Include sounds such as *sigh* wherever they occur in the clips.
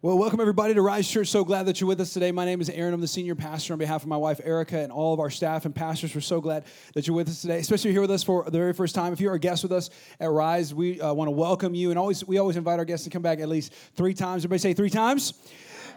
Well, welcome everybody to Rise Church. So glad that you're with us today. My name is Aaron. I'm the senior pastor on behalf of my wife Erica and all of our staff and pastors. We're so glad that you're with us today, especially here with us for the very first time. If you're a guest with us at Rise, we uh, want to welcome you. And always, we always invite our guests to come back at least three times. Everybody say three times.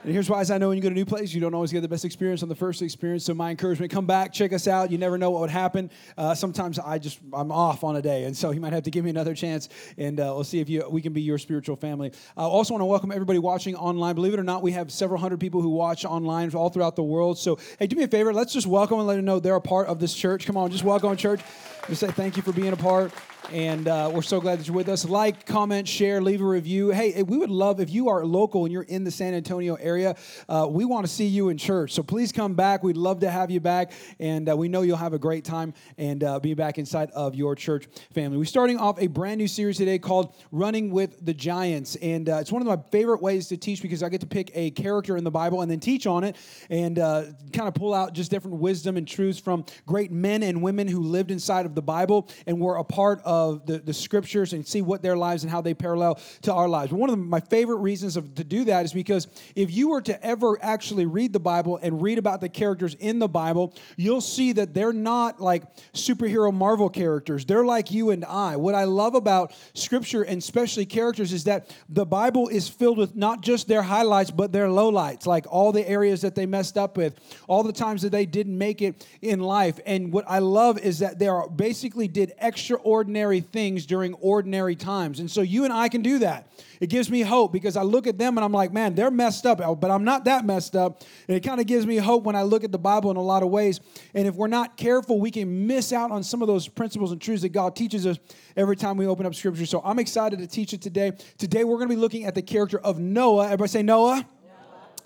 And here's why: as I know when you go to a new place, you don't always get the best experience on the first experience. So my encouragement: come back, check us out. You never know what would happen. Uh, sometimes I just I'm off on a day, and so you might have to give me another chance, and uh, we'll see if you we can be your spiritual family. I also want to welcome everybody watching online. Believe it or not, we have several hundred people who watch online all throughout the world. So hey, do me a favor. Let's just welcome and let them know they're a part of this church. Come on, just welcome church. Just say thank you for being a part. And uh, we're so glad that you're with us. Like, comment, share, leave a review. Hey, we would love if you are local and you're in the San Antonio area, uh, we want to see you in church. So please come back. We'd love to have you back. And uh, we know you'll have a great time and uh, be back inside of your church family. We're starting off a brand new series today called Running with the Giants. And uh, it's one of my favorite ways to teach because I get to pick a character in the Bible and then teach on it and uh, kind of pull out just different wisdom and truths from great men and women who lived inside of the Bible and were a part of of the, the scriptures and see what their lives and how they parallel to our lives. One of the, my favorite reasons of, to do that is because if you were to ever actually read the Bible and read about the characters in the Bible, you'll see that they're not like superhero Marvel characters. They're like you and I. What I love about scripture and especially characters is that the Bible is filled with not just their highlights, but their lowlights, like all the areas that they messed up with, all the times that they didn't make it in life. And what I love is that they are basically did extraordinary ordinary things during ordinary times. And so you and I can do that. It gives me hope because I look at them and I'm like, man, they're messed up, but I'm not that messed up. And it kind of gives me hope when I look at the Bible in a lot of ways. And if we're not careful, we can miss out on some of those principles and truths that God teaches us every time we open up Scripture. So I'm excited to teach it today. Today we're going to be looking at the character of Noah. Everybody say Noah.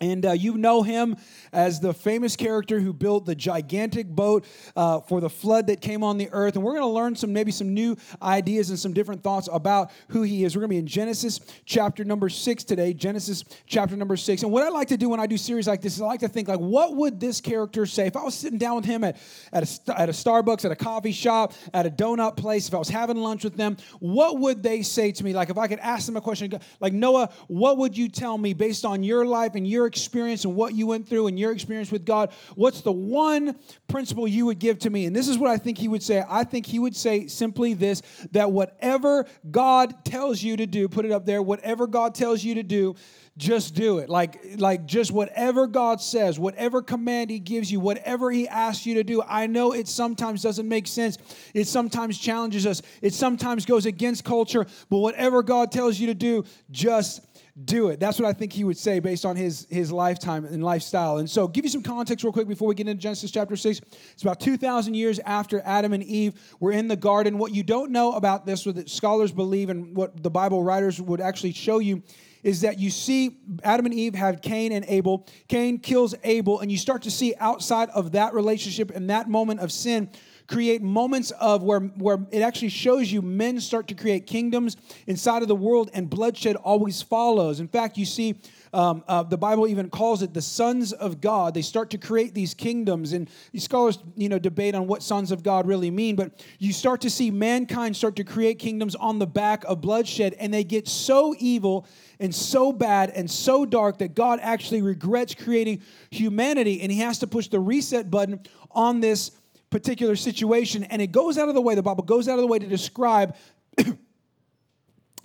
And uh, you know him as the famous character who built the gigantic boat uh, for the flood that came on the earth. And we're going to learn some, maybe some new ideas and some different thoughts about who he is. We're going to be in Genesis chapter number six today. Genesis chapter number six. And what I like to do when I do series like this is I like to think, like, what would this character say if I was sitting down with him at, at, a, at a Starbucks, at a coffee shop, at a donut place, if I was having lunch with them, what would they say to me? Like, if I could ask them a question, like, Noah, what would you tell me based on your life and your experience and what you went through and your experience with God, what's the one principle you would give to me? And this is what I think he would say. I think he would say simply this that whatever God tells you to do, put it up there, whatever God tells you to do, just do it. Like like just whatever god says whatever command he gives you whatever he asks you to do. I know it sometimes doesn't make sense. It sometimes challenges us. It sometimes goes against culture. But whatever god tells you to do just do it. That's what I think he would say based on his, his lifetime and lifestyle. And so, give you some context real quick before we get into Genesis chapter 6. It's about 2,000 years after Adam and Eve were in the garden. What you don't know about this, what scholars believe, and what the Bible writers would actually show you, is that you see Adam and Eve have Cain and Abel. Cain kills Abel, and you start to see outside of that relationship and that moment of sin create moments of where, where it actually shows you men start to create kingdoms inside of the world and bloodshed always follows. In fact, you see um, uh, the Bible even calls it the sons of God. They start to create these kingdoms, and these scholars, you know, debate on what sons of God really mean. But you start to see mankind start to create kingdoms on the back of bloodshed, and they get so evil and so bad and so dark that God actually regrets creating humanity, and He has to push the reset button on this particular situation. And it goes out of the way, the Bible goes out of the way to describe *coughs*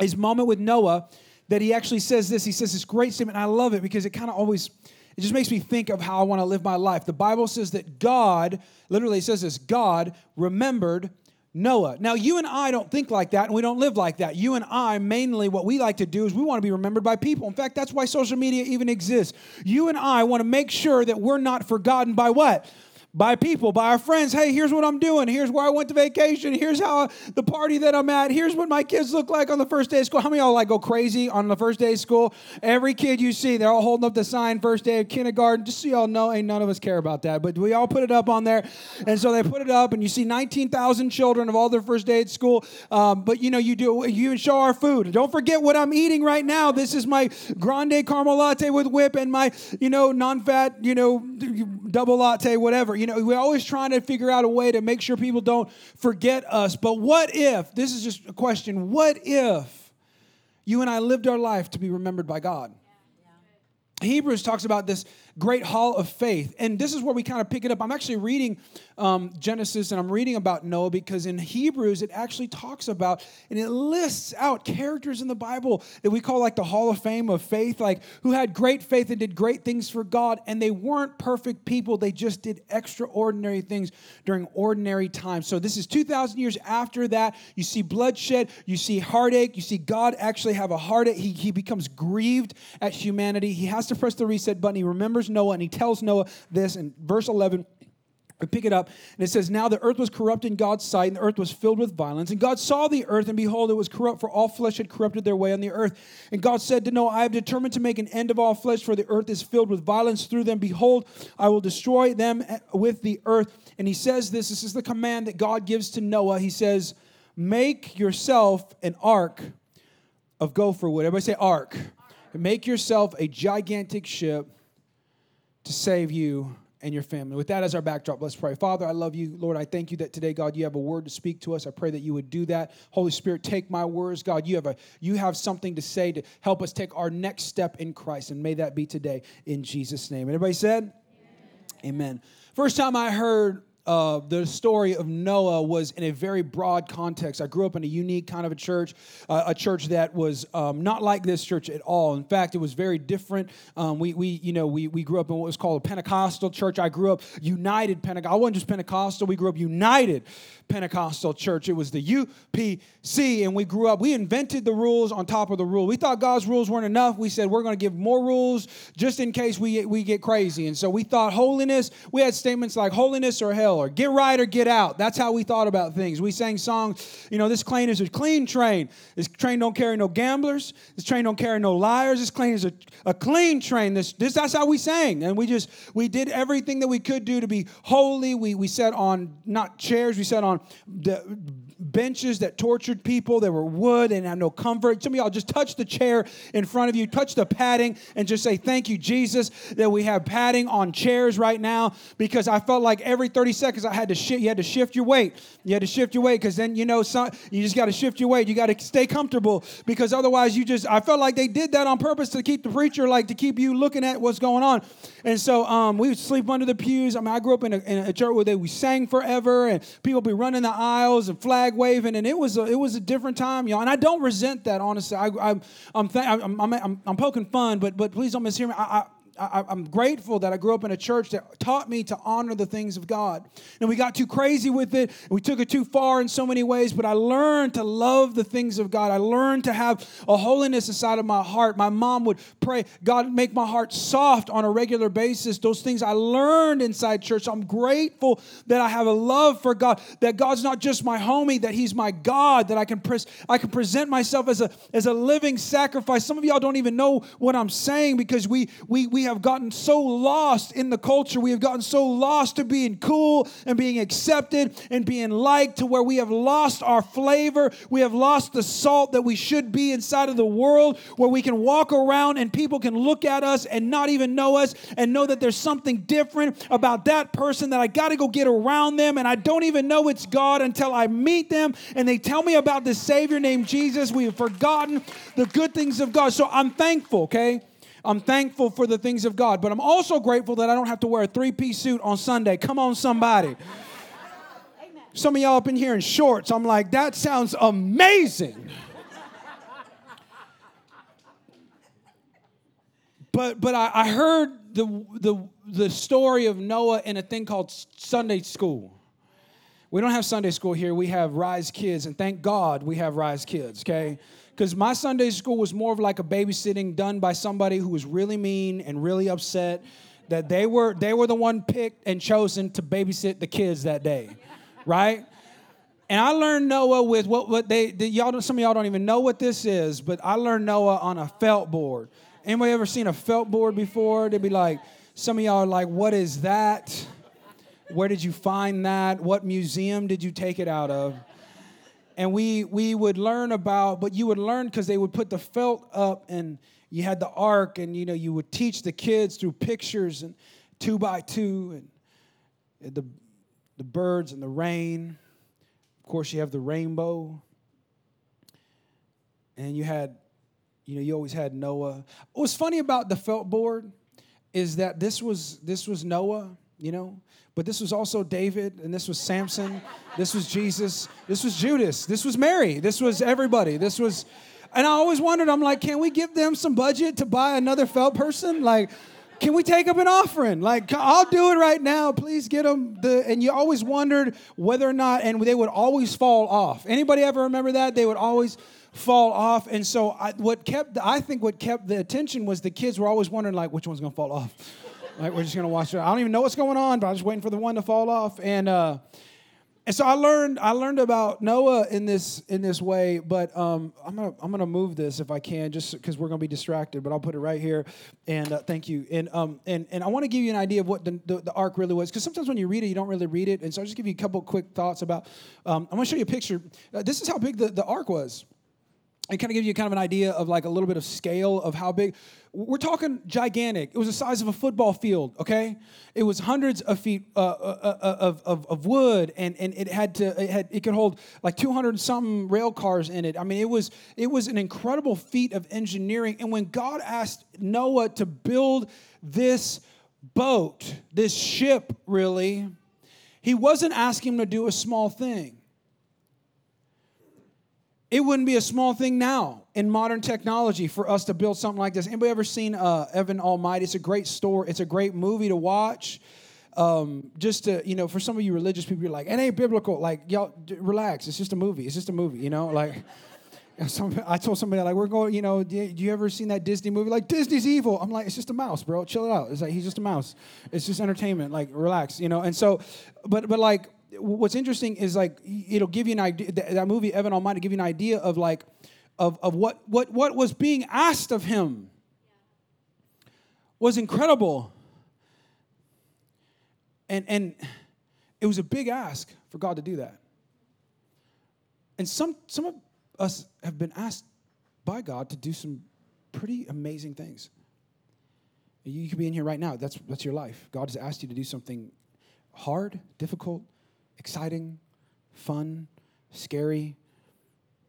his moment with Noah that he actually says this. He says this great statement. and I love it because it kind of always, it just makes me think of how I want to live my life. The Bible says that God, literally says this God remembered Noah. Now, you and I don't think like that, and we don't live like that. You and I, mainly, what we like to do is we want to be remembered by people. In fact, that's why social media even exists. You and I want to make sure that we're not forgotten by what? By people, by our friends. Hey, here's what I'm doing. Here's where I went to vacation. Here's how the party that I'm at. Here's what my kids look like on the first day of school. How many of y'all like go crazy on the first day of school? Every kid you see, they're all holding up the sign first day of kindergarten. Just so y'all know, ain't none of us care about that, but we all put it up on there. And so they put it up, and you see 19,000 children of all their first day at school. Um, but you know, you do you show our food. Don't forget what I'm eating right now. This is my grande caramel latte with whip and my you know non-fat you know double latte, whatever you know, we're always trying to figure out a way to make sure people don't forget us. But what if, this is just a question, what if you and I lived our life to be remembered by God? Hebrews talks about this great hall of faith. And this is where we kind of pick it up. I'm actually reading um, Genesis and I'm reading about Noah because in Hebrews it actually talks about and it lists out characters in the Bible that we call like the hall of fame of faith, like who had great faith and did great things for God. And they weren't perfect people, they just did extraordinary things during ordinary times. So this is 2,000 years after that. You see bloodshed, you see heartache, you see God actually have a heartache. He, he becomes grieved at humanity. He has to press the reset button. He remembers Noah and he tells Noah this in verse 11. We pick it up, and it says, Now the earth was corrupt in God's sight, and the earth was filled with violence. And God saw the earth, and behold, it was corrupt, for all flesh had corrupted their way on the earth. And God said to Noah, I have determined to make an end of all flesh, for the earth is filled with violence through them. Behold, I will destroy them eh, with the earth. And he says this this is the command that God gives to Noah. He says, Make yourself an ark of gopher wood. Everybody say ark. ark. Make yourself a gigantic ship to save you and your family. With that as our backdrop, let's pray. Father, I love you. Lord, I thank you that today, God, you have a word to speak to us. I pray that you would do that. Holy Spirit, take my words. God, you have a you have something to say to help us take our next step in Christ. And may that be today in Jesus' name. Everybody said? Amen. Amen. First time I heard uh, the story of Noah was in a very broad context. I grew up in a unique kind of a church, uh, a church that was um, not like this church at all. In fact, it was very different. Um, we, we, you know, we, we grew up in what was called a Pentecostal church. I grew up United Pentecostal. I wasn't just Pentecostal. We grew up United Pentecostal church. It was the UPC, and we grew up. We invented the rules on top of the rule. We thought God's rules weren't enough. We said we're going to give more rules just in case we we get crazy. And so we thought holiness. We had statements like holiness or hell get right or get out. That's how we thought about things. We sang songs, you know, this train is a clean train. This train don't carry no gamblers. This train don't carry no liars. This train is a, a clean train. This, this that's how we sang. And we just we did everything that we could do to be holy. We we sat on not chairs, we sat on the benches that tortured people. They were wood and had no comfort. Some of y'all just touch the chair in front of you, touch the padding, and just say, Thank you, Jesus, that we have padding on chairs right now because I felt like every 30 seconds I had to shift, you had to shift your weight. You had to shift your weight because then, you know, some, you just got to shift your weight. You got to stay comfortable because otherwise you just, I felt like they did that on purpose to keep the preacher, like to keep you looking at what's going on. And so um, we would sleep under the pews. I mean, I grew up in a, in a church where they, we sang forever and people be running the aisles and flag waving, and it was a, it was a different time, y'all. And I don't resent that, honestly. I, I, I'm, th- I'm, I'm, I'm, I'm poking fun, but but please don't mishear me. I, I, I, am grateful that I grew up in a church that taught me to honor the things of God. And we got too crazy with it. and We took it too far in so many ways, but I learned to love the things of God. I learned to have a holiness inside of my heart. My mom would pray, God, make my heart soft on a regular basis. Those things I learned inside church. I'm grateful that I have a love for God, that God's not just my homie, that He's my God, that I can, pres- I can present myself as a, as a living sacrifice. Some of y'all don't even know what I'm saying because we, we, we have gotten so lost in the culture. We have gotten so lost to being cool and being accepted and being liked to where we have lost our flavor. We have lost the salt that we should be inside of the world, where we can walk around and people can look at us and not even know us and know that there's something different about that person that I got to go get around them. And I don't even know it's God until I meet them and they tell me about this Savior named Jesus. We have forgotten the good things of God. So I'm thankful, okay? I'm thankful for the things of God, but I'm also grateful that I don't have to wear a three piece suit on Sunday. Come on, somebody. Some of y'all up in here in shorts. I'm like, that sounds amazing. but but I, I heard the, the the story of Noah in a thing called Sunday school. We don't have Sunday school here. We have Rise Kids, and thank God we have Rise Kids, okay? Because my Sunday school was more of like a babysitting done by somebody who was really mean and really upset that they were they were the one picked and chosen to babysit the kids that day, right? And I learned Noah with what what they, they y'all some of y'all don't even know what this is, but I learned Noah on a felt board. Anybody ever seen a felt board before? They'd be like, some of y'all are like, what is that? Where did you find that? What museum did you take it out of? And we we would learn about but you would learn because they would put the felt up and you had the ark and you know you would teach the kids through pictures and two by two and the the birds and the rain. Of course you have the rainbow. And you had you know, you always had Noah. What's funny about the felt board is that this was this was Noah, you know, but this was also David, and this was Samson, this was Jesus, this was Judas, this was Mary, this was everybody, this was. And I always wondered, I'm like, can we give them some budget to buy another felt person? Like, can we take up an offering? Like, I'll do it right now. Please get them the. And you always wondered whether or not, and they would always fall off. Anybody ever remember that? They would always fall off. And so, I, what kept, I think, what kept the attention was the kids were always wondering, like, which one's gonna fall off. Like, we're just gonna watch it. I don't even know what's going on, but I'm just waiting for the one to fall off. And uh, and so I learned I learned about Noah in this in this way, but um, I'm gonna I'm gonna move this if I can, just because we're gonna be distracted. But I'll put it right here, and uh, thank you. And um and and I want to give you an idea of what the, the, the ark really was, because sometimes when you read it, you don't really read it. And so I'll just give you a couple quick thoughts about. Um, I'm gonna show you a picture. Uh, this is how big the, the ark was and kind of give you kind of an idea of like a little bit of scale of how big we're talking gigantic. It was the size of a football field okay? It was hundreds of feet uh, uh, uh, of, of, of wood and, and it had to it had it could hold like 200 something rail cars in it. I mean it was it was an incredible feat of engineering. And when god asked noah to build this boat this ship really he wasn't asking him to do a small thing it wouldn't be a small thing now in modern technology for us to build something like this. Anybody ever seen uh, Evan Almighty? It's a great story. It's a great movie to watch. Um, just to, you know, for some of you religious people, you're like, it ain't biblical. Like, y'all, d- relax. It's just a movie. It's just a movie, you know? Like, *laughs* some, I told somebody, like, we're going, you know, do you ever seen that Disney movie? Like, Disney's evil. I'm like, it's just a mouse, bro. Chill it out. It's like, he's just a mouse. It's just entertainment. Like, relax, you know? And so, but, but like, what's interesting is like it'll give you an idea that movie evan almighty give you an idea of like of, of what, what what was being asked of him. Was incredible. And and it was a big ask for god to do that. And some some of us have been asked by god to do some pretty amazing things. You could be in here right now. That's that's your life. God has asked you to do something hard difficult exciting, fun, scary,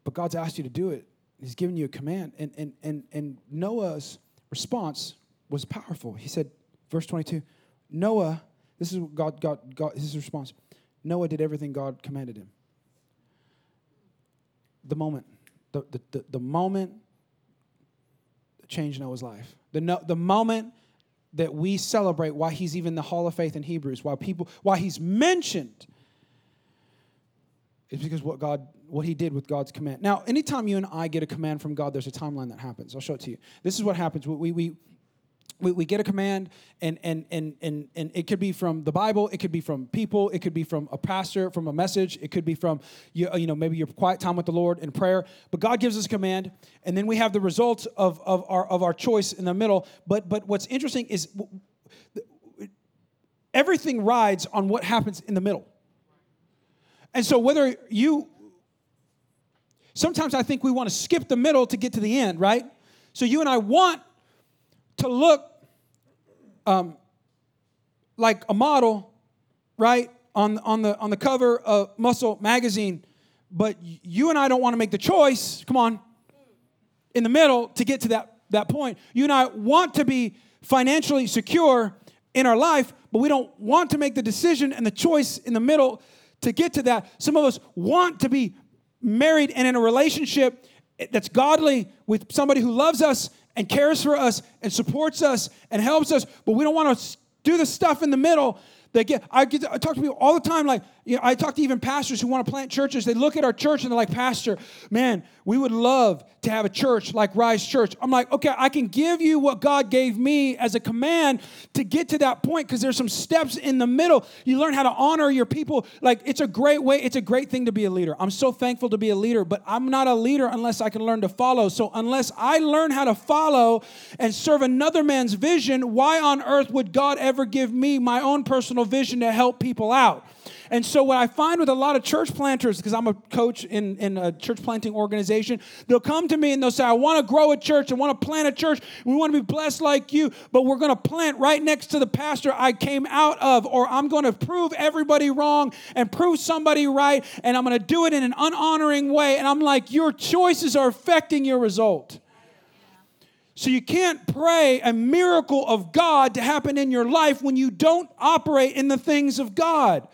but God's asked you to do it. He's given you a command. And, and, and, and Noah's response was powerful. He said, verse 22, Noah, this is God, God, God, his response. Noah did everything God commanded him. The moment, the, the, the, the moment changed Noah's life. The, no, the moment that we celebrate why he's even the Hall of Faith in Hebrews, why people, why he's mentioned it's because what God, what He did with God's command. Now, anytime you and I get a command from God, there's a timeline that happens. I'll show it to you. This is what happens. We, we, we, we get a command, and, and, and, and, and it could be from the Bible, it could be from people, it could be from a pastor, from a message, it could be from you, you know maybe your quiet time with the Lord in prayer. But God gives us a command, and then we have the results of, of, our, of our choice in the middle. But, but what's interesting is everything rides on what happens in the middle. And so, whether you, sometimes I think we want to skip the middle to get to the end, right? So, you and I want to look um, like a model, right, on, on, the, on the cover of Muscle magazine, but you and I don't want to make the choice, come on, in the middle to get to that, that point. You and I want to be financially secure in our life, but we don't want to make the decision and the choice in the middle to get to that. Some of us want to be married and in a relationship that's godly with somebody who loves us and cares for us and supports us and helps us, but we don't want to do the stuff in the middle they get, I, get, I talk to people all the time. Like, you know, I talk to even pastors who want to plant churches. They look at our church and they're like, Pastor, man, we would love to have a church like Rise Church. I'm like, okay, I can give you what God gave me as a command to get to that point because there's some steps in the middle. You learn how to honor your people. Like, it's a great way, it's a great thing to be a leader. I'm so thankful to be a leader, but I'm not a leader unless I can learn to follow. So, unless I learn how to follow and serve another man's vision, why on earth would God ever give me my own personal vision to help people out. And so, what I find with a lot of church planters, because I'm a coach in, in a church planting organization, they'll come to me and they'll say, I want to grow a church, I want to plant a church, we want to be blessed like you, but we're going to plant right next to the pastor I came out of, or I'm going to prove everybody wrong and prove somebody right, and I'm going to do it in an unhonoring way. And I'm like, your choices are affecting your result. So you can't pray a miracle of God to happen in your life when you don't operate in the things of God.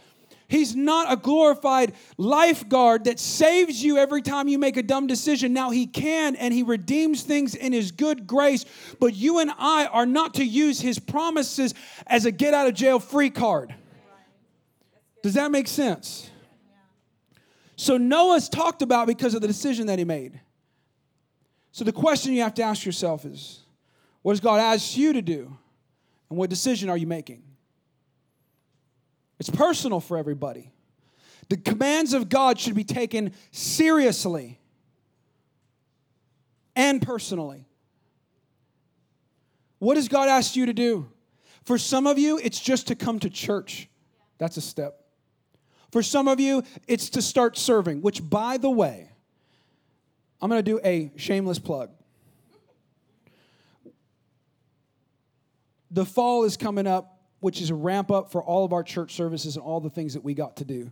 He's not a glorified lifeguard that saves you every time you make a dumb decision. Now, He can and He redeems things in His good grace, but you and I are not to use His promises as a get out of jail free card. Does that make sense? So, Noah's talked about because of the decision that he made. So, the question you have to ask yourself is what does God ask you to do? And what decision are you making? It's personal for everybody. The commands of God should be taken seriously and personally. What does God ask you to do? For some of you, it's just to come to church. That's a step. For some of you, it's to start serving, which, by the way, I'm going to do a shameless plug. The fall is coming up which is a ramp up for all of our church services and all the things that we got to do.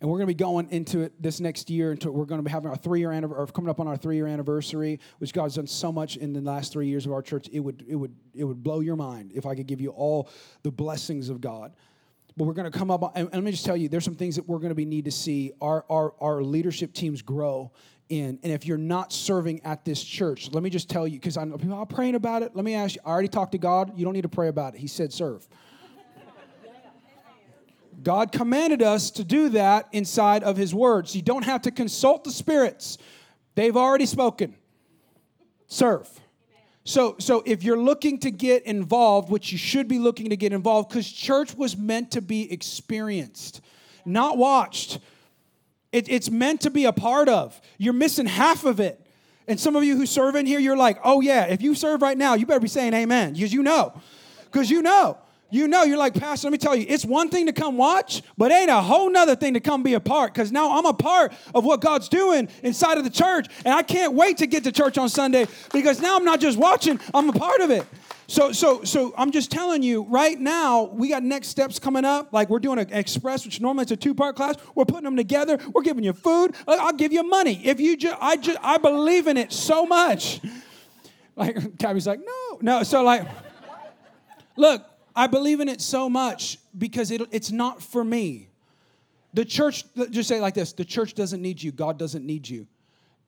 And we're going to be going into it this next year. Into we're going to be having our three year anniversary, coming up on our three year anniversary, which God's done so much in the last three years of our church. It would it would it would blow your mind if I could give you all the blessings of God. But we're going to come up, and let me just tell you, there's some things that we're going to be need to see our our our leadership teams grow in. And if you're not serving at this church, let me just tell you, because i'm people are praying about it. Let me ask you, I already talked to God. You don't need to pray about it. He said serve. God commanded us to do that inside of His words. You don't have to consult the spirits, they've already spoken. Serve. So, so if you're looking to get involved, which you should be looking to get involved, because church was meant to be experienced, not watched. It, it's meant to be a part of. You're missing half of it. And some of you who serve in here, you're like, oh yeah, if you serve right now, you better be saying amen, because you know. Because you know. You know, you're like, Pastor, let me tell you, it's one thing to come watch, but ain't a whole nother thing to come be a part. Because now I'm a part of what God's doing inside of the church. And I can't wait to get to church on Sunday because now I'm not just watching, I'm a part of it. So, so, so I'm just telling you right now, we got next steps coming up. Like we're doing an express, which normally it's a two-part class. We're putting them together. We're giving you food. I'll give you money if you just. I just. I believe in it so much. Like *laughs* Tabby's like, no, no. So like, look, I believe in it so much because it, it's not for me. The church, just say like this the church doesn't need you, God doesn't need you.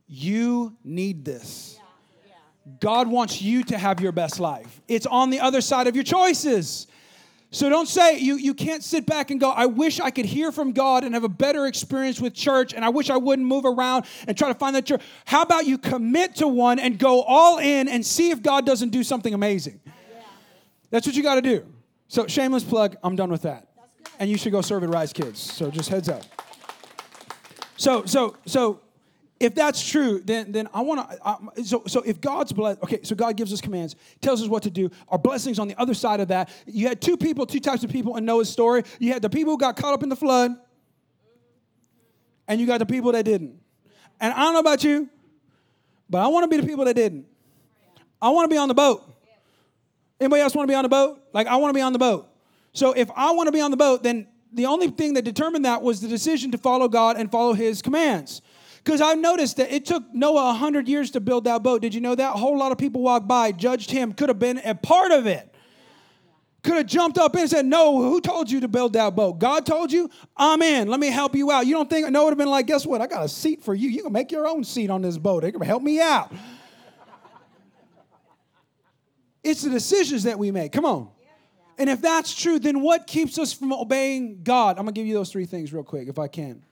You need this. God wants you to have your best life. It's on the other side of your choices. So don't say you, you can't sit back and go, I wish I could hear from God and have a better experience with church, and I wish I wouldn't move around and try to find that church. How about you commit to one and go all in and see if God doesn't do something amazing? That's what you got to do. So, shameless plug, I'm done with that. And you should go serve at Rise Kids. So, just heads up. So, so, so, if that's true, then then I want to. So, so if God's blessed, okay, so God gives us commands, tells us what to do. Our blessings on the other side of that. You had two people, two types of people in Noah's story. You had the people who got caught up in the flood, and you got the people that didn't. And I don't know about you, but I want to be the people that didn't. I want to be on the boat. Anybody else want to be on the boat? Like, I want to be on the boat. So if I want to be on the boat, then the only thing that determined that was the decision to follow God and follow his commands. Because I've noticed that it took Noah 100 years to build that boat. Did you know that? A whole lot of people walked by, judged him, could have been a part of it. Could have jumped up and said, No, who told you to build that boat? God told you? I'm in. Let me help you out. You don't think Noah would have been like, Guess what? I got a seat for you. You can make your own seat on this boat. It can help me out. It's the decisions that we make. Come on. And if that's true, then what keeps us from obeying God? I'm going to give you those three things real quick, if I can.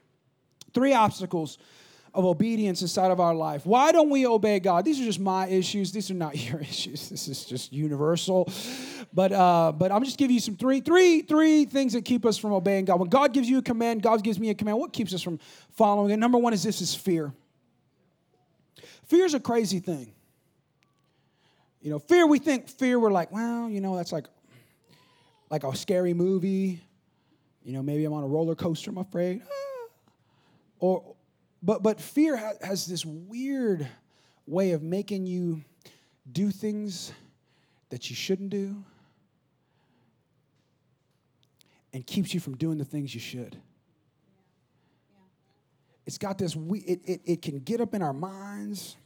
Three obstacles of obedience inside of our life. Why don't we obey God? These are just my issues. These are not *laughs* your issues. This is just universal. But uh, but I'm just giving you some three three three things that keep us from obeying God. When God gives you a command, God gives me a command. What keeps us from following it? Number one is this: is fear. Fear is a crazy thing. You know, fear, we think fear, we're like, well, you know, that's like like a scary movie. You know, maybe I'm on a roller coaster, I'm afraid. Ah. Or but but fear ha- has this weird way of making you do things that you shouldn't do and keeps you from doing the things you should. It's got this, we, it, it, it can get up in our minds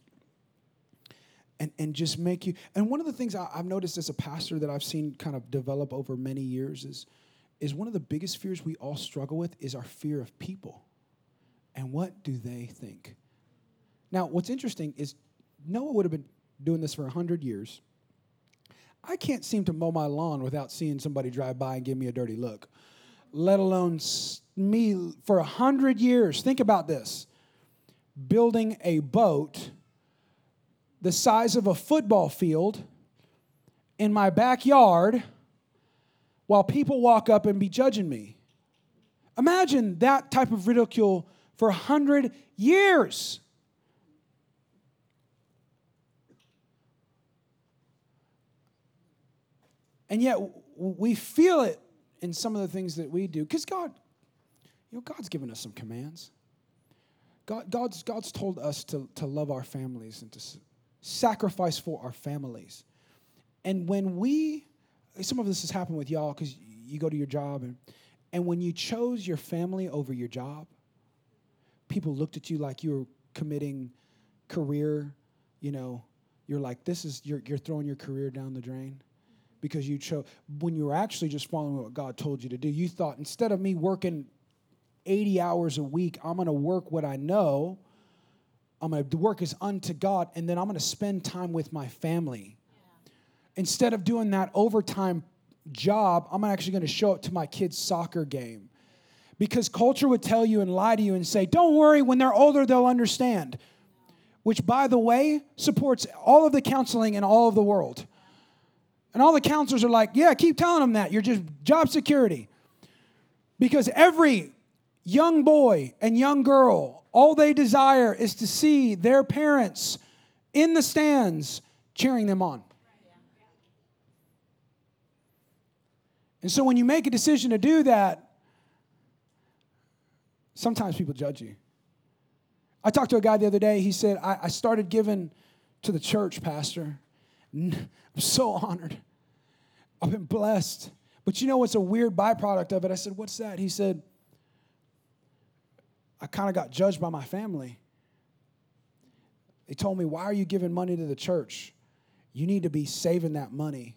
and, and just make you. And one of the things I, I've noticed as a pastor that I've seen kind of develop over many years is, is one of the biggest fears we all struggle with is our fear of people. And what do they think? Now, what's interesting is Noah would have been doing this for 100 years. I can't seem to mow my lawn without seeing somebody drive by and give me a dirty look, let alone me for 100 years. Think about this building a boat the size of a football field in my backyard while people walk up and be judging me. Imagine that type of ridicule for 100 years. And yet we feel it in some of the things that we do because God, you know, God's given us some commands. God, God's, God's told us to, to love our families and to sacrifice for our families. And when we, some of this has happened with y'all because you go to your job, and, and when you chose your family over your job, people looked at you like you were committing career, you know, you're like, this is, you're, you're throwing your career down the drain because you chose, when you were actually just following what God told you to do, you thought, instead of me working 80 hours a week, I'm going to work what I know. I'm going to work is unto God, and then I'm going to spend time with my family. Yeah. Instead of doing that overtime job, I'm actually going to show up to my kid's soccer game. Because culture would tell you and lie to you and say, don't worry, when they're older, they'll understand. Which, by the way, supports all of the counseling in all of the world. And all the counselors are like, yeah, keep telling them that. You're just job security. Because every young boy and young girl, all they desire is to see their parents in the stands cheering them on. And so when you make a decision to do that, sometimes people judge you. I talked to a guy the other day. He said, I, I started giving to the church, Pastor. I'm so honored. I've been blessed. But you know what's a weird byproduct of it? I said, What's that? He said, I kind of got judged by my family. They told me, Why are you giving money to the church? You need to be saving that money,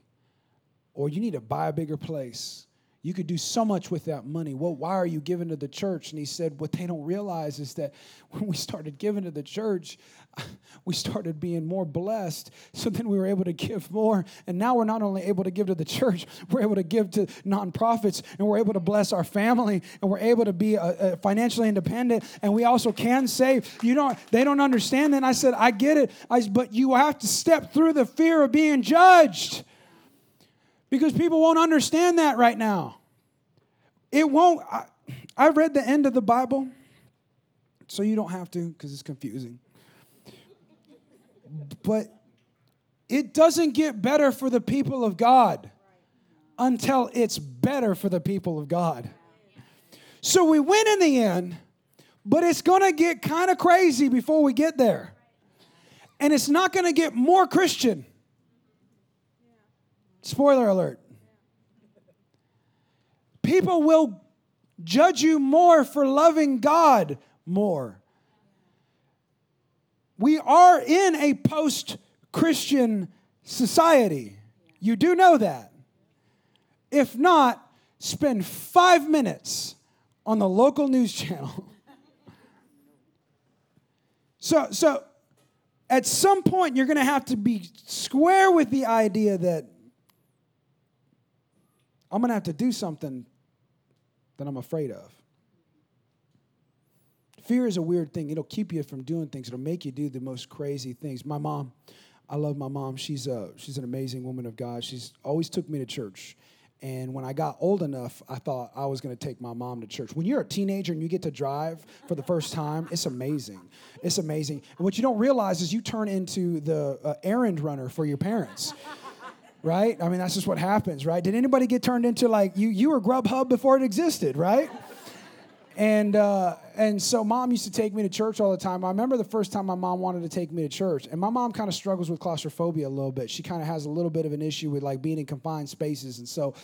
or you need to buy a bigger place. You could do so much with that money. Well, why are you giving to the church? And he said, What they don't realize is that *laughs* when we started giving to the church, *laughs* we started being more blessed. So then we were able to give more. And now we're not only able to give to the church, *laughs* we're able to give to nonprofits and we're able to bless our family and we're able to be uh, uh, financially independent. And we also can save. You don't, they don't understand that. And I said, I get it. I, but you have to step through the fear of being judged because people won't understand that right now. It won't. I, I read the end of the Bible, so you don't have to because it's confusing. But it doesn't get better for the people of God until it's better for the people of God. So we win in the end, but it's going to get kind of crazy before we get there. And it's not going to get more Christian. Spoiler alert. People will judge you more for loving God more. We are in a post Christian society. You do know that. If not, spend five minutes on the local news channel. *laughs* so, so at some point, you're going to have to be square with the idea that I'm going to have to do something that I'm afraid of. Fear is a weird thing. It'll keep you from doing things. It'll make you do the most crazy things. My mom, I love my mom. She's a, she's an amazing woman of God. She's always took me to church. And when I got old enough, I thought I was going to take my mom to church. When you're a teenager and you get to drive for the first time, it's amazing. It's amazing. And what you don't realize is you turn into the uh, errand runner for your parents right? I mean, that's just what happens, right? Did anybody get turned into like you? You were Grubhub before it existed, right? And uh, and so mom used to take me to church all the time. I remember the first time my mom wanted to take me to church, and my mom kind of struggles with claustrophobia a little bit. She kind of has a little bit of an issue with like being in confined spaces, and so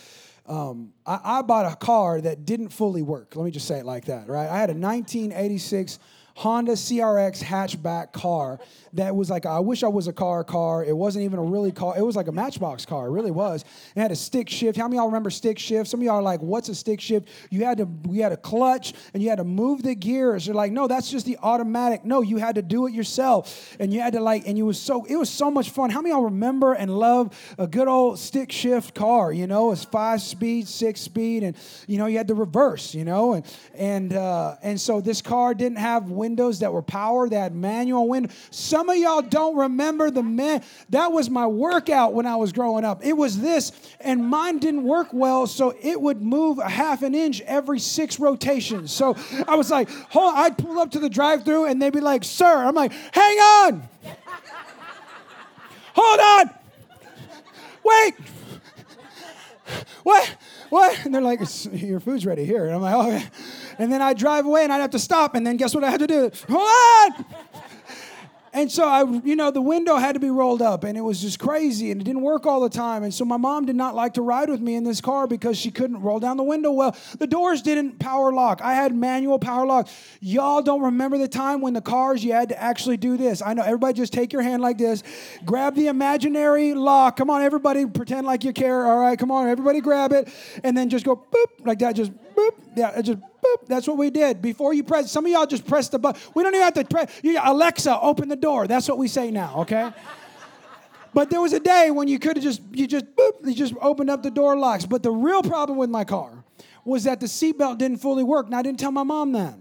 um, I, I bought a car that didn't fully work. Let me just say it like that, right? I had a 1986 Honda CRX hatchback car that was like, I wish I was a car car. It wasn't even a really car. It was like a Matchbox car. It really was. It had a stick shift. How many y'all remember stick shift? Some of y'all are like, what's a stick shift? You had to, you had a clutch and you had to move the gears. You're like, no, that's just the automatic. No, you had to do it yourself. And you had to like, and you was so, it was so much fun. How many y'all remember and love a good old stick shift car? You know, it's five speed, six speed, and you know, you had the reverse, you know, and, and, uh, and so this car didn't have windows that were power, they had manual window. Some of y'all don't remember the man. That was my workout when I was growing up. It was this, and mine didn't work well, so it would move a half an inch every six rotations. So I was like, hold I'd pull up to the drive through and they'd be like, sir. I'm like, hang on. Hold on. Wait. What? What? And they're like, your food's ready here. And I'm like, oh. And then I drive away and I'd have to stop. And then guess what I had to do? Hold on. And so I, you know, the window had to be rolled up and it was just crazy and it didn't work all the time. And so my mom did not like to ride with me in this car because she couldn't roll down the window well. The doors didn't power lock. I had manual power lock. Y'all don't remember the time when the cars you had to actually do this. I know everybody just take your hand like this, grab the imaginary lock. Come on, everybody pretend like you care. All right, come on, everybody grab it and then just go boop like that just boop. Yeah, just boop. That's what we did. Before you press, some of y'all just press the button. We don't even have to press. You, Alexa, open the door. That's what we say now, okay? *laughs* but there was a day when you could have just, you just, boop, you just opened up the door locks. But the real problem with my car was that the seatbelt didn't fully work, and I didn't tell my mom that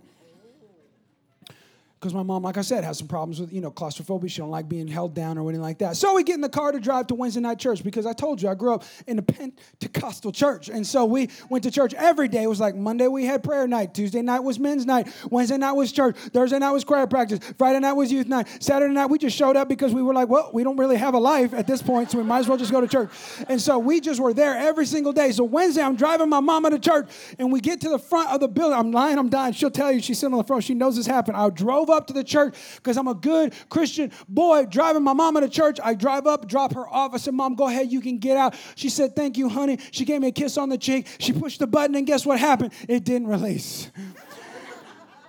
because my mom, like I said, has some problems with, you know, claustrophobia. She don't like being held down or anything like that. So we get in the car to drive to Wednesday night church because I told you I grew up in a Pentecostal church. And so we went to church every day. It was like Monday we had prayer night. Tuesday night was men's night. Wednesday night was church. Thursday night was choir practice. Friday night was youth night. Saturday night we just showed up because we were like, well, we don't really have a life at this point, so we might as well just go to church. And so we just were there every single day. So Wednesday I'm driving my mama to church and we get to the front of the building. I'm lying, I'm dying. She'll tell you she's sitting on the front. She knows this happened. I drove up to the church because I'm a good Christian boy driving my mama to church. I drive up, drop her off. I said, Mom, go ahead, you can get out. She said, Thank you, honey. She gave me a kiss on the cheek. She pushed the button, and guess what happened? It didn't release. *laughs*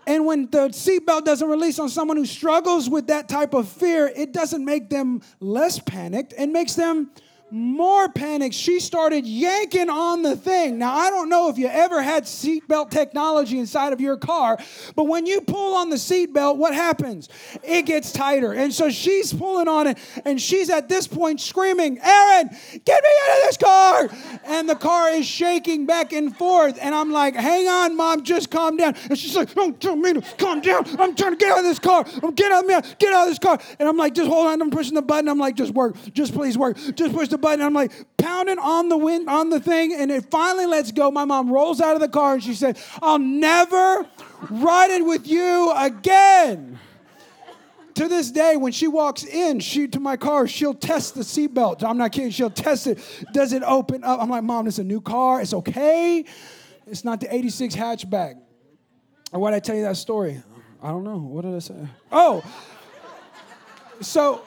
And when the seatbelt doesn't release on someone who struggles with that type of fear, it doesn't make them less panicked. and makes them more panic, she started yanking on the thing. Now, I don't know if you ever had seatbelt technology inside of your car, but when you pull on the seatbelt, what happens? It gets tighter. And so she's pulling on it, and she's at this point screaming, Aaron, get me out of this car! And the car is shaking back and forth. And I'm like, hang on, mom, just calm down. And she's like, don't tell me to calm down. I'm trying to get out of this car. I'm get out, man, get out of this car. And I'm like, just hold on. I'm pushing the button. I'm like, just work. Just please work. Just push the button. I'm like pounding on the wind on the thing, and it finally lets go. My mom rolls out of the car and she said, I'll never ride it with you again. to this day, when she walks in, she to my car, she'll test the seatbelt. I'm not kidding. She'll test it. Does it open up? I'm like, Mom, it's a new car. It's okay. It's not the 86 hatchback. Why did I tell you that story? I don't know. What did I say? Oh, so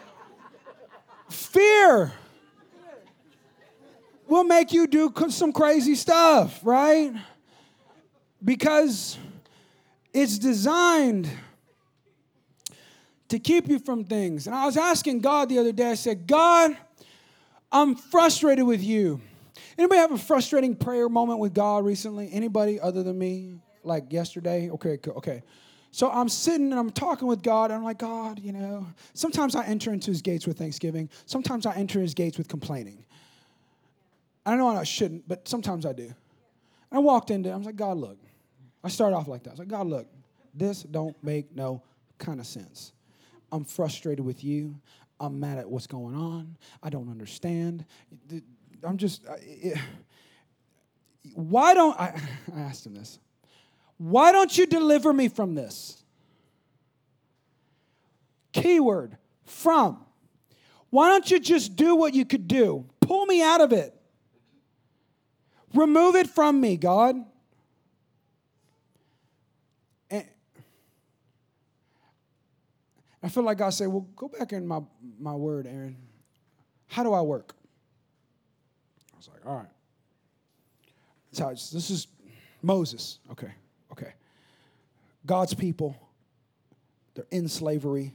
fear will make you do some crazy stuff, right? Because it's designed to keep you from things. And I was asking God the other day, I said, God, I'm frustrated with you. Anybody have a frustrating prayer moment with God recently? Anybody other than me? Like yesterday? Okay, okay. So I'm sitting and I'm talking with God, and I'm like, God, you know, sometimes I enter into his gates with thanksgiving, sometimes I enter his gates with complaining. I know I shouldn't, but sometimes I do. And I walked into, I was like, God, look. I started off like that. I was like, God, look, this don't make no kind of sense. I'm frustrated with you. I'm mad at what's going on. I don't understand. I'm just, it, why don't, I, I asked him this. Why don't you deliver me from this? Keyword, from. Why don't you just do what you could do? Pull me out of it. Remove it from me, God. And I feel like God said, Well, go back in my, my word, Aaron. How do I work? I was like, All right. How this is Moses. Okay, okay. God's people they're in slavery.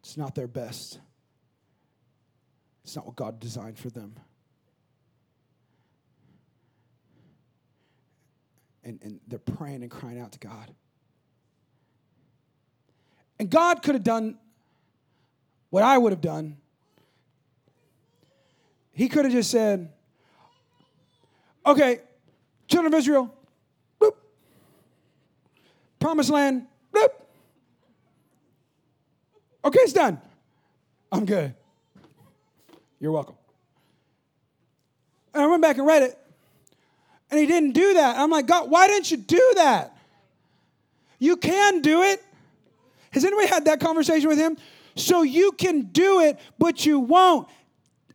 It's not their best. It's not what God designed for them. And, and they're praying and crying out to God. And God could have done what I would have done. He could have just said, okay, children of Israel, boop. Promised land, boop. Okay, it's done. I'm good. You're welcome. And I went back and read it, and he didn't do that. I'm like, God, why didn't you do that? You can do it. Has anybody had that conversation with him? So you can do it, but you won't.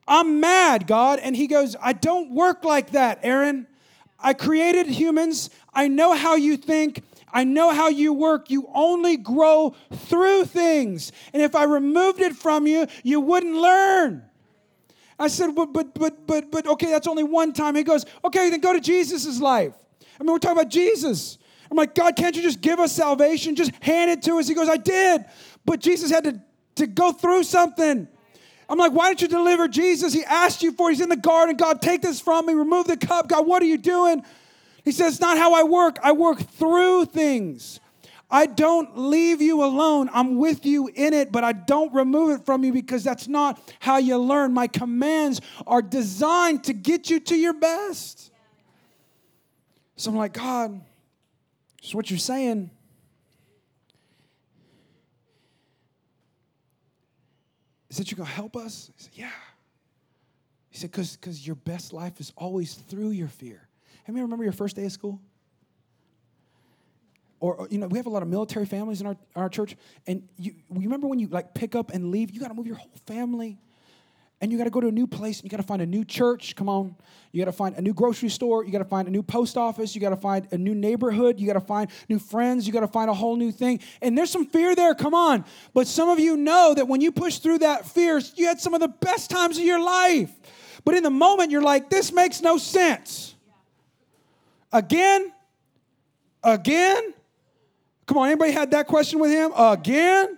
I'm mad, God. And he goes, I don't work like that, Aaron. I created humans. I know how you think. I know how you work. You only grow through things. And if I removed it from you, you wouldn't learn. I said, but, but, but, but, but, okay, that's only one time. He goes, okay, then go to Jesus' life. I mean, we're talking about Jesus. I'm like, God, can't you just give us salvation? Just hand it to us. He goes, I did. But Jesus had to, to go through something. I'm like, why don't you deliver Jesus? He asked you for it. He's in the garden. God, take this from me. Remove the cup. God, what are you doing? He says, it's not how I work. I work through things. I don't leave you alone. I'm with you in it, but I don't remove it from you because that's not how you learn. My commands are designed to get you to your best. So I'm like, God, so what you're saying is that you're going to help us? Said, Yeah. He said, because your best life is always through your fear. Have you remember your first day of school? Or, you know, we have a lot of military families in our, our church. And you, you remember when you like pick up and leave, you got to move your whole family and you got to go to a new place and you got to find a new church come on. You got to find a new grocery store you got to find a new post office you got to find a new neighborhood you got to find new friends you got to find a whole new thing. And there's some fear there come on. But some of you know that when you push through that fear you had some of the best times of your life. But in the moment you're like this makes no sense. Again again come on anybody had that question with him again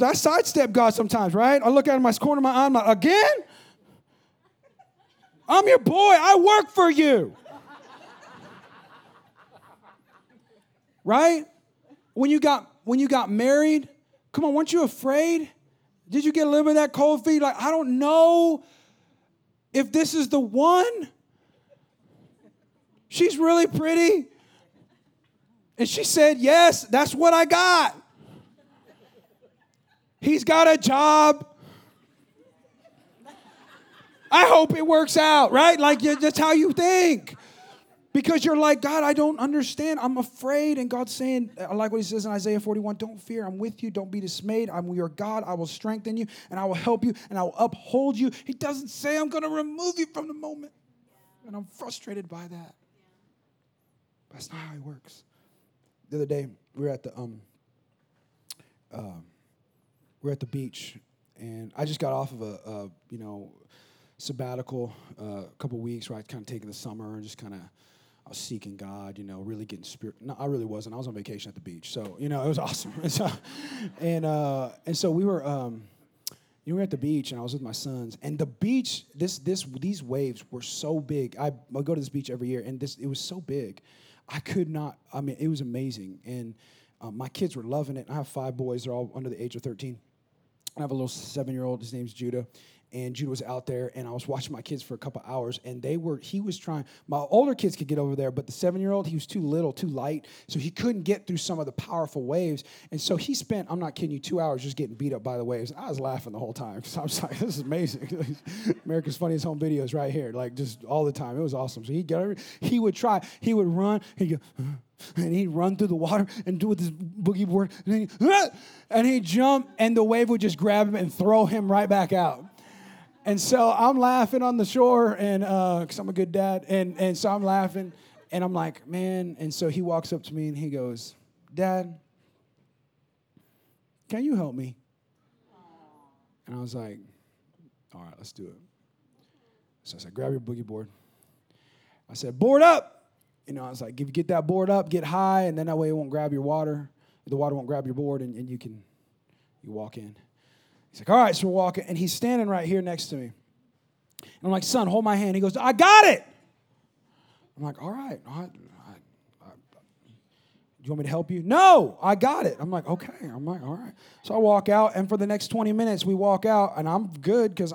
I sidestep God sometimes, right? I look at him, my corner of my eye, I'm like, again? I'm your boy. I work for you. right? When you got when you got married, come on, weren't you afraid? Did you get a little bit of that cold feet? Like, I don't know if this is the one. She's really pretty. And she said, Yes, that's what I got. He's got a job. I hope it works out, right? Like that's how you think. Because you're like, God, I don't understand. I'm afraid. And God's saying, I like what he says in Isaiah 41 don't fear. I'm with you. Don't be dismayed. I'm your God. I will strengthen you and I will help you and I will uphold you. He doesn't say, I'm going to remove you from the moment. And I'm frustrated by that. That's not how he works. The other day, we were at the um, um we're at the beach, and I just got off of a, a you know sabbatical, uh, a couple weeks where I kind of taking the summer and just kind of I was seeking God, you know, really getting spirit. No, I really wasn't. I was on vacation at the beach, so you know it was *laughs* awesome. and *laughs* so, and, uh, and so we were. Um, you were at the beach and I was with my sons, and the beach, this, this, these waves were so big. I, I go to this beach every year, and this, it was so big, I could not. I mean, it was amazing, and um, my kids were loving it. I have five boys; they're all under the age of thirteen. I have a little seven year old, his name's Judah. And Judah was out there, and I was watching my kids for a couple hours, and they were, he was trying, my older kids could get over there, but the seven year old, he was too little, too light, so he couldn't get through some of the powerful waves. And so he spent, I'm not kidding you, two hours just getting beat up by the waves. I was laughing the whole time because I was like, *laughs* this is amazing. *laughs* America's Funniest Home Videos right here, like just all the time. It was awesome. So he, got, he would try, he would run, he'd go, *laughs* and he'd run through the water and do with this boogie board, and he'd, and he'd jump, and the wave would just grab him and throw him right back out. And so I'm laughing on the shore, and because uh, I'm a good dad, and and so I'm laughing, and I'm like, man. And so he walks up to me and he goes, Dad, can you help me? And I was like, all right, let's do it. So I said, grab your boogie board. I said, board up you know, I was like, if you get that board up, get high, and then that way it won't grab your water. the water won't grab your board, and, and you can you walk in. He's like, all right, so we're walking, and he's standing right here next to me. And I'm like, son, hold my hand. He goes, I got it. I'm like, all right. Do you want me to help you? No, I got it. I'm like, okay. I'm like, all right. So I walk out, and for the next 20 minutes, we walk out, and I'm good because,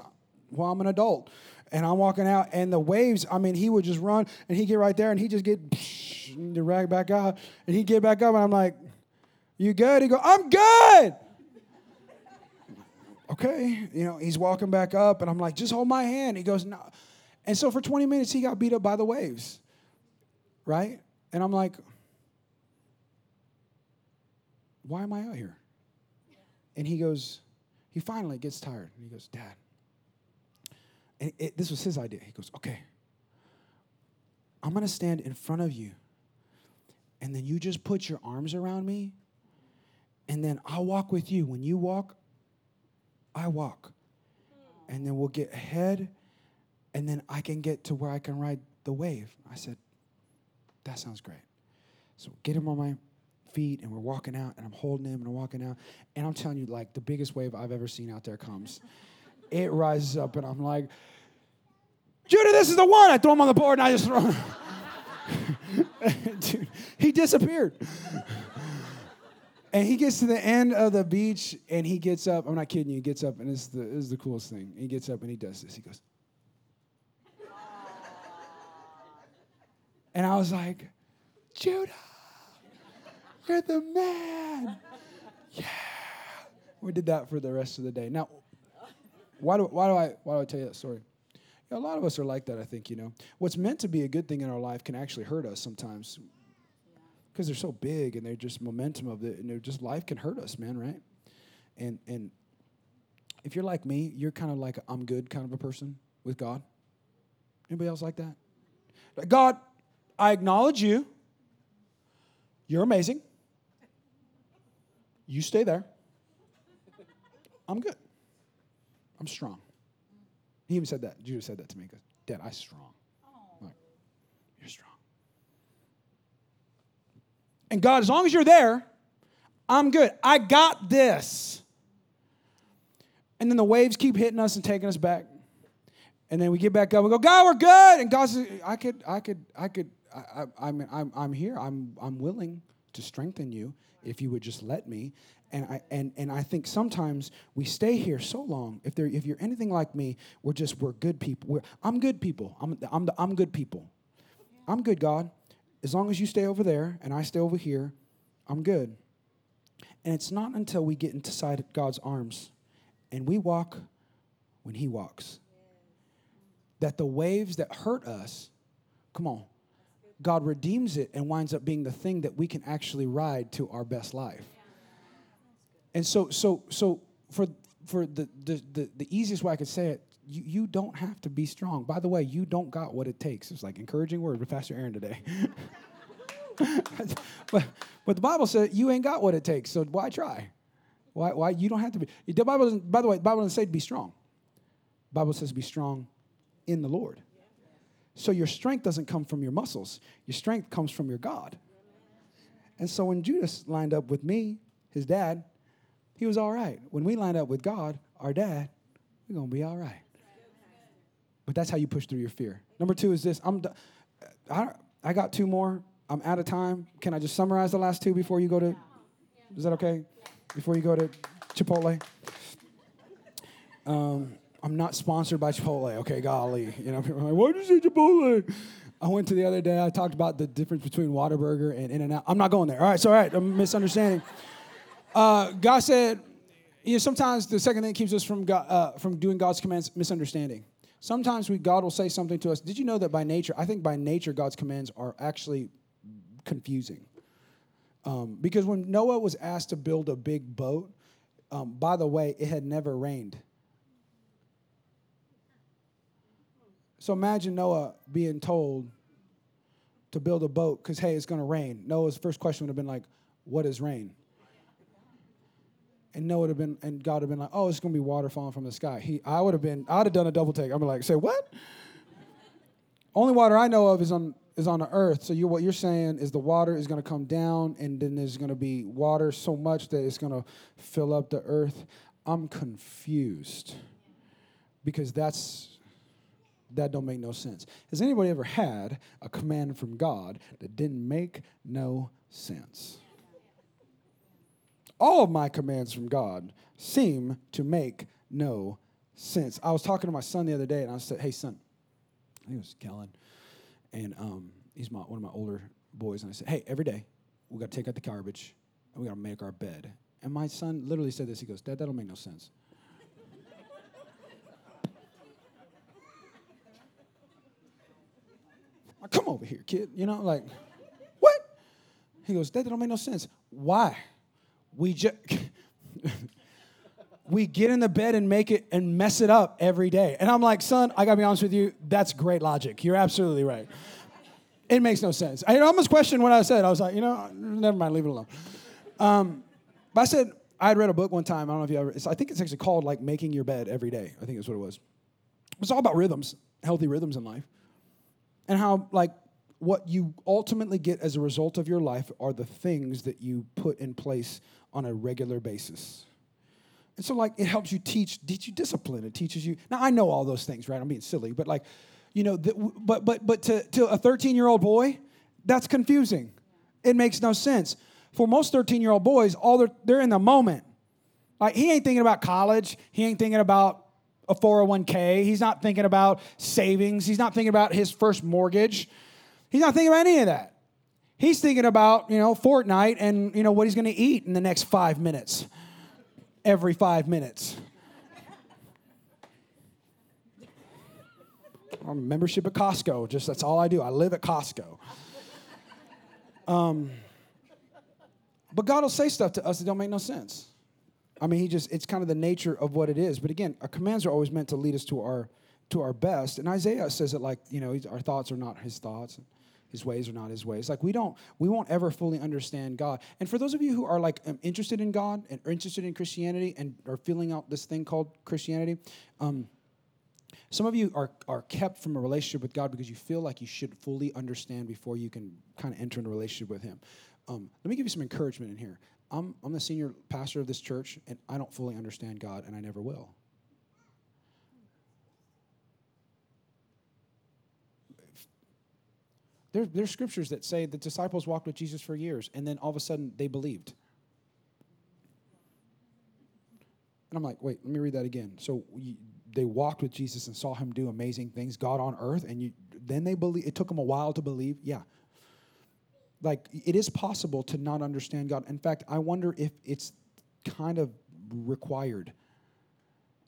well, I'm an adult. And I'm walking out, and the waves, I mean, he would just run, and he'd get right there, and he'd just get *laughs* the rag back out, and he'd get back up, and I'm like, you good? He'd go, I'm good. Okay. You know, he's walking back up, and I'm like, just hold my hand. He goes, no. And so for 20 minutes, he got beat up by the waves, right? And I'm like, why am I out here? And he goes, he finally gets tired. And he goes, Dad. And it, this was his idea. He goes, okay, I'm to stand in front of you. And then you just put your arms around me. And then I'll walk with you. When you walk, I walk. And then we'll get ahead. And then I can get to where I can ride the wave. I said, that sounds great. So get him on my feet and we're walking out and I'm holding him and I'm walking out. And I'm telling you, like, the biggest wave I've ever seen out there comes. *laughs* it rises up and I'm like, Judah, this is the one. I throw him on the board and I just throw him. *laughs* Dude, he disappeared. And he gets to the end of the beach and he gets up. I'm not kidding you. He gets up and this is the, is the coolest thing. He gets up and he does this. He goes, and I was like, Judah. You're the man. Yeah. We did that for the rest of the day. Now, why do, why do, I, why do I tell you that story? a lot of us are like that, I think, you know. What's meant to be a good thing in our life can actually hurt us sometimes because they're so big and they're just momentum of it and they're just life can hurt us, man, right? And, and if you're like me, you're kind of like i I'm good kind of a person with God. Anybody else like that? God, I acknowledge you. You're amazing. You stay there. I'm good. I'm strong. He even said that. Judah said that to me. He goes, Dad, I'm strong. I'm like, you're strong. And God, as long as you're there, I'm good. I got this. And then the waves keep hitting us and taking us back. And then we get back up and go, God, we're good. And God says, I could, I could, I could, I, I, I'm, I'm, I'm here. I'm, I'm willing to strengthen you if you would just let me. And I, and, and I think sometimes we stay here so long. If, there, if you're anything like me, we're just, we're good people. We're, I'm good people. I'm, I'm, the, I'm good people. I'm good, God. As long as you stay over there and I stay over here, I'm good. And it's not until we get inside God's arms and we walk when He walks that the waves that hurt us, come on, God redeems it and winds up being the thing that we can actually ride to our best life. And so, so, so for for the the the, the easiest way I could say it, you, you don't have to be strong. By the way, you don't got what it takes. It's like encouraging word with Pastor Aaron today. *laughs* but but the Bible says you ain't got what it takes. So why try? Why why you don't have to be? The Bible doesn't, by the way, the Bible doesn't say to be strong. The Bible says be strong in the Lord. So your strength doesn't come from your muscles, your strength comes from your God. And so when Judah lined up with me, his dad, he was all right. When we lined up with God, our dad, we're going to be all right. But that's how you push through your fear. Number two is this I'm, I, I got two more. I'm out of time. Can I just summarize the last two before you go to? Is that okay? Before you go to Chipotle? Um, I'm not sponsored by Chipotle. Okay, golly, you know, people are like, why did you say Chipotle? I went to the other day. I talked about the difference between Whataburger and In-N-Out. I'm not going there. All right, so all right, I'm misunderstanding. Uh, God said, you know, sometimes the second thing keeps us from God, uh, from doing God's commands, misunderstanding. Sometimes we, God will say something to us. Did you know that by nature, I think by nature, God's commands are actually confusing. Um, because when Noah was asked to build a big boat, um, by the way, it had never rained. So imagine Noah being told to build a boat because, hey, it's going to rain. Noah's first question would have been like, what is rain? And Noah would have been, and God would have been like, oh, it's going to be water falling from the sky. He, I would have been, I would have done a double take. I'd be like, say, what? Only water I know of is on is on the earth. So you what you're saying is the water is going to come down and then there's going to be water so much that it's going to fill up the earth. I'm confused. Because that's that don't make no sense. Has anybody ever had a command from God that didn't make no sense? All of my commands from God seem to make no sense. I was talking to my son the other day and I said, "Hey son, I think it was Kellen, and um, he's my, one of my older boys. And I said, hey, every day we got to take out the garbage and we got to make our bed. And my son literally said this. He goes, Dad, that don't make no sense. Come over here, kid. You know, like, what? He goes, Dad, that don't make no sense. Why? We just. *laughs* we get in the bed and make it and mess it up every day. And I'm like, son, I gotta be honest with you, that's great logic. You're absolutely right. It makes no sense. I almost questioned what I said. I was like, you know, never mind, leave it alone. Um, but I said, I had read a book one time. I don't know if you ever, I think it's actually called like Making Your Bed Every Day. I think that's what it was. It's all about rhythms, healthy rhythms in life. And how, like, what you ultimately get as a result of your life are the things that you put in place on a regular basis. And so, like, it helps you teach, teach you discipline. It teaches you. Now, I know all those things, right? I'm being silly, but like, you know, the, but but but to, to a 13 year old boy, that's confusing. It makes no sense. For most 13 year old boys, all they're they're in the moment. Like, he ain't thinking about college. He ain't thinking about a 401k. He's not thinking about savings. He's not thinking about his first mortgage. He's not thinking about any of that. He's thinking about, you know, Fortnite and, you know, what he's going to eat in the next five minutes every five minutes. Membership at Costco. Just that's all I do. I live at Costco. Um, but God will say stuff to us that don't make no sense. I mean, he just it's kind of the nature of what it is. But again, our commands are always meant to lead us to our to our best. And Isaiah says it like, you know, our thoughts are not his thoughts. His ways are not his ways. Like we don't, we won't ever fully understand God. And for those of you who are like um, interested in God and are interested in Christianity and are filling out this thing called Christianity, um, some of you are, are kept from a relationship with God because you feel like you should fully understand before you can kind of enter into a relationship with Him. Um, let me give you some encouragement in here. I'm, I'm the senior pastor of this church, and I don't fully understand God, and I never will. There, there's scriptures that say the disciples walked with Jesus for years, and then all of a sudden they believed. And I'm like, wait, let me read that again. So they walked with Jesus and saw him do amazing things, God on earth, and you, then they believe. It took them a while to believe. Yeah. Like it is possible to not understand God. In fact, I wonder if it's kind of required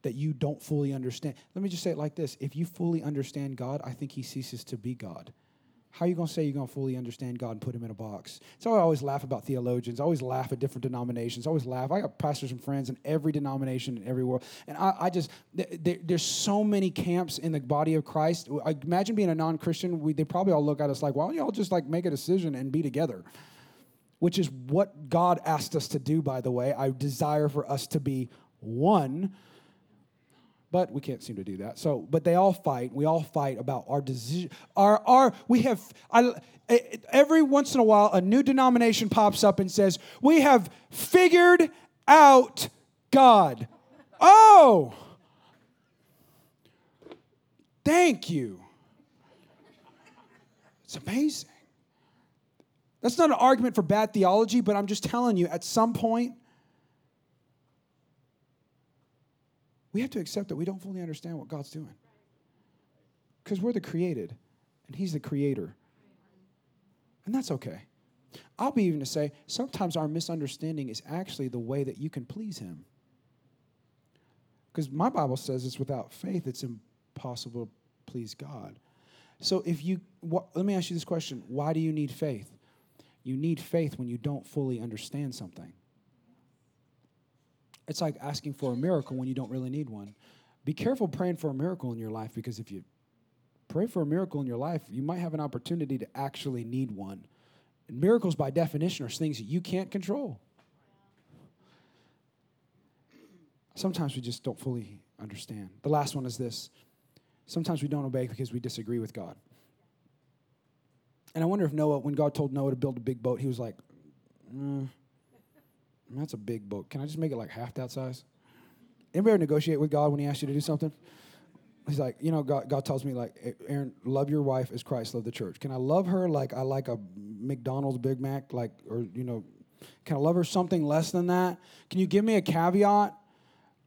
that you don't fully understand. Let me just say it like this if you fully understand God, I think he ceases to be God. How are you going to say you're going to fully understand God and put him in a box? So I always laugh about theologians. I always laugh at different denominations. I always laugh. I got pastors and friends in every denomination in every world. And I, I just, th- there's so many camps in the body of Christ. I imagine being a non Christian, they probably all look at us like, why don't y'all just like make a decision and be together? Which is what God asked us to do, by the way. I desire for us to be one but we can't seem to do that. So, but they all fight. We all fight about our decision. Our, our, we have, I, every once in a while, a new denomination pops up and says, We have figured out God. Oh, thank you. It's amazing. That's not an argument for bad theology, but I'm just telling you, at some point, we have to accept that we don't fully understand what God's doing. Because we're the created, and He's the creator. And that's okay. I'll be even to say sometimes our misunderstanding is actually the way that you can please Him. Because my Bible says it's without faith, it's impossible to please God. So if you, let me ask you this question why do you need faith? You need faith when you don't fully understand something. It's like asking for a miracle when you don't really need one. Be careful praying for a miracle in your life because if you pray for a miracle in your life, you might have an opportunity to actually need one. And miracles, by definition, are things that you can't control. Sometimes we just don't fully understand. The last one is this sometimes we don't obey because we disagree with God. And I wonder if Noah, when God told Noah to build a big boat, he was like, mm, that's a big boat. Can I just make it like half that size? Anybody ever negotiate with God when he asks you to do something? He's like, you know, God, God tells me, like, Aaron, love your wife as Christ loved the church. Can I love her like I like a McDonald's Big Mac, like, or, you know, can I love her something less than that? Can you give me a caveat?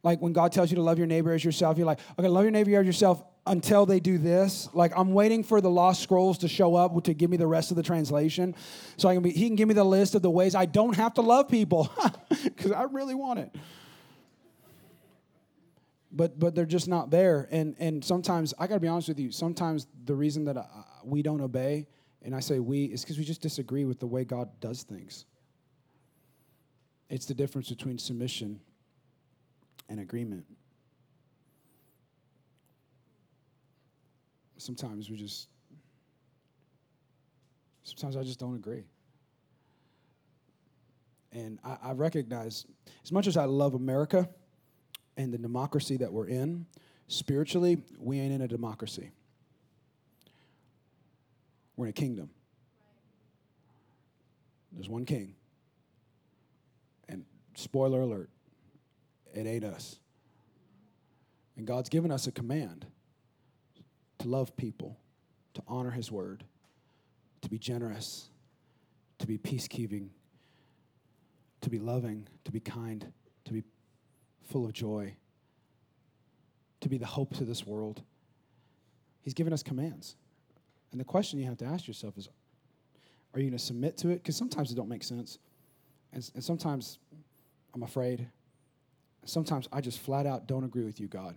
Like when God tells you to love your neighbor as yourself, you're like, okay, love your neighbor as yourself until they do this. Like I'm waiting for the lost scrolls to show up to give me the rest of the translation, so I can be. He can give me the list of the ways I don't have to love people *laughs* because I really want it. But but they're just not there, and and sometimes I got to be honest with you. Sometimes the reason that I, we don't obey, and I say we, is because we just disagree with the way God does things. It's the difference between submission and agreement. Sometimes we just, sometimes I just don't agree. And I, I recognize, as much as I love America and the democracy that we're in, spiritually, we ain't in a democracy. We're in a kingdom. There's one king. And spoiler alert, it ain't us. And God's given us a command to love people, to honor His word, to be generous, to be peacekeeping, to be loving, to be kind, to be full of joy, to be the hope to this world. He's given us commands. And the question you have to ask yourself is are you going to submit to it? Because sometimes it don't make sense. And, and sometimes I'm afraid. Sometimes I just flat out don't agree with you, God.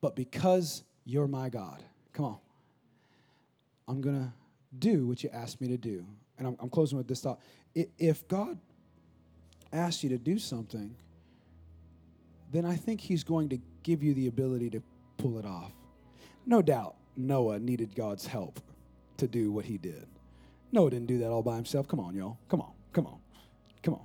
But because you're my God, come on, I'm going to do what you asked me to do. And I'm, I'm closing with this thought. If God asks you to do something, then I think He's going to give you the ability to pull it off. No doubt, Noah needed God's help to do what he did. Noah didn't do that all by himself. Come on, y'all. Come on. Come on. Come on.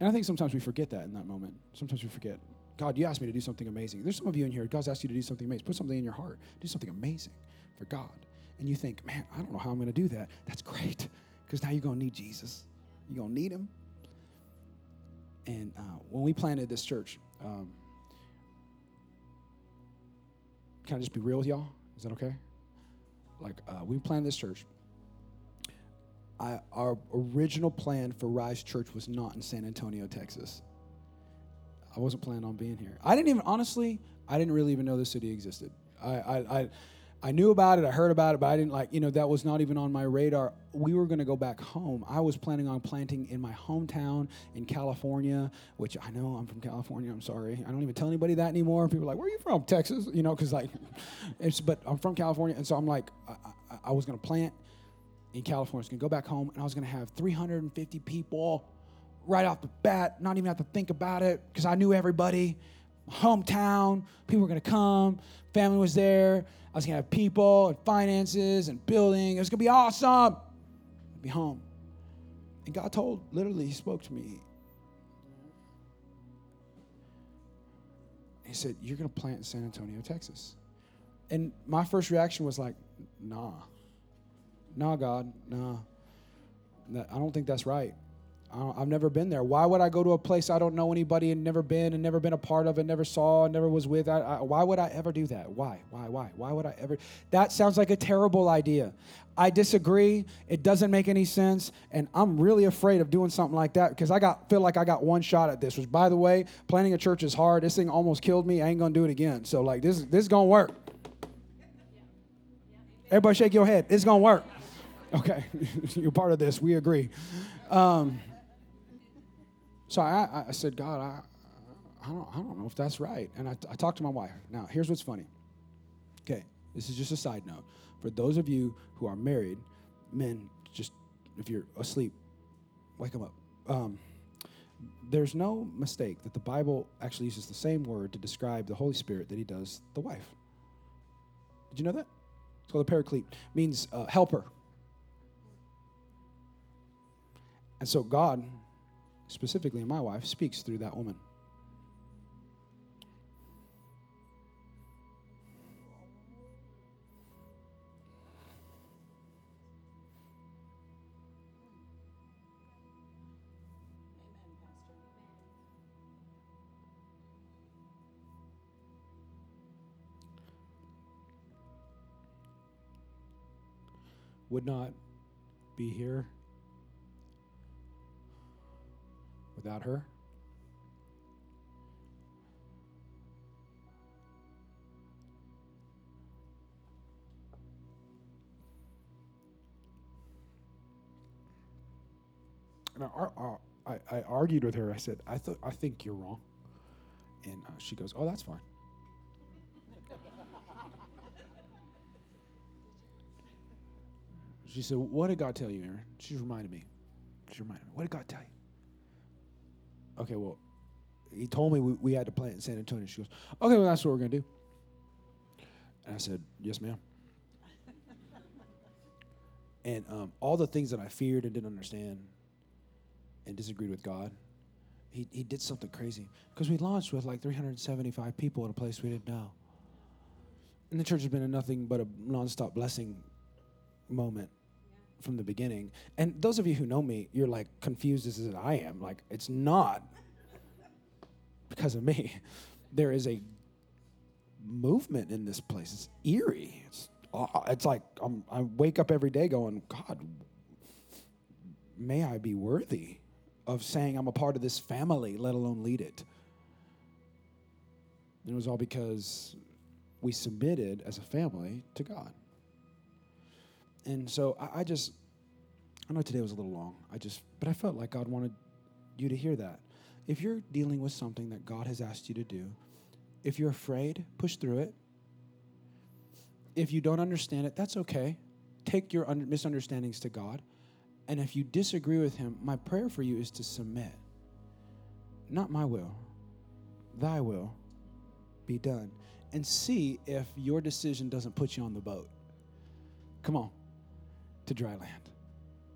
And I think sometimes we forget that in that moment. Sometimes we forget. God, you asked me to do something amazing. There's some of you in here, God's asked you to do something amazing. Put something in your heart. Do something amazing for God. And you think, man, I don't know how I'm going to do that. That's great. Because now you're going to need Jesus. You're going to need him. And uh, when we planted this church, um, can I just be real with y'all? Is that okay? Like, uh, we planted this church. I, our original plan for Rise Church was not in San Antonio, Texas. I wasn't planning on being here. I didn't even, honestly, I didn't really even know the city existed. I, I, I, I knew about it, I heard about it, but I didn't like, you know, that was not even on my radar. We were going to go back home. I was planning on planting in my hometown in California, which I know I'm from California. I'm sorry. I don't even tell anybody that anymore. People are like, where are you from? Texas? You know, because like, *laughs* it's, but I'm from California. And so I'm like, I, I, I was going to plant in California. I was going to go back home and I was going to have 350 people right off the bat, not even have to think about it because I knew everybody. Hometown, people were going to come, family was there. I was going to have people and finances and building. It was going to be awesome. I'd be home. And God told, literally, He spoke to me. He said, You're going to plant in San Antonio, Texas. And my first reaction was like, Nah. Nah, God, nah. I don't think that's right. I've never been there. Why would I go to a place I don't know anybody and never been and never been a part of and never saw and never was with? I, I, why would I ever do that? Why? Why? Why? Why would I ever? That sounds like a terrible idea. I disagree. It doesn't make any sense, and I'm really afraid of doing something like that because I got feel like I got one shot at this. Which, by the way, planning a church is hard. This thing almost killed me. I ain't gonna do it again. So, like this, this is gonna work. Everybody, shake your head. It's gonna work. Okay, *laughs* you're part of this. We agree. Um, so I, I said, God, I, I, don't, I don't know if that's right. And I, I talked to my wife. Now, here's what's funny. Okay, this is just a side note. For those of you who are married, men, just if you're asleep, wake them up. Um, there's no mistake that the Bible actually uses the same word to describe the Holy Spirit that he does the wife. Did you know that? It's called a paraclete. It means uh, helper. And so God specifically my wife, speaks through that woman. Would not be here without her. And I, I, I argued with her. I said, I, th- I think you're wrong. And uh, she goes, Oh, that's fine. she said, What did God tell you, Aaron? She reminded me. She reminded me. What did God tell you? Okay, well, he told me we, we had to plant in San Antonio. She goes, Okay, well, that's what we're going to do. And I said, Yes, ma'am. *laughs* and um, all the things that I feared and didn't understand and disagreed with God, he, he did something crazy. Because we launched with like 375 people in a place we didn't know. And the church has been a nothing but a nonstop blessing moment from the beginning. And those of you who know me, you're like confused as I am. Like, it's not because of me. There is a movement in this place. It's eerie. It's, it's like I'm, I wake up every day going, God, may I be worthy of saying I'm a part of this family, let alone lead it. And it was all because we submitted as a family to God. And so I, I just, I know today was a little long. I just, but I felt like God wanted you to hear that. If you're dealing with something that God has asked you to do, if you're afraid, push through it. If you don't understand it, that's okay. Take your un- misunderstandings to God and if you disagree with him, my prayer for you is to submit. Not my will, thy will be done. And see if your decision doesn't put you on the boat. Come on, to dry land.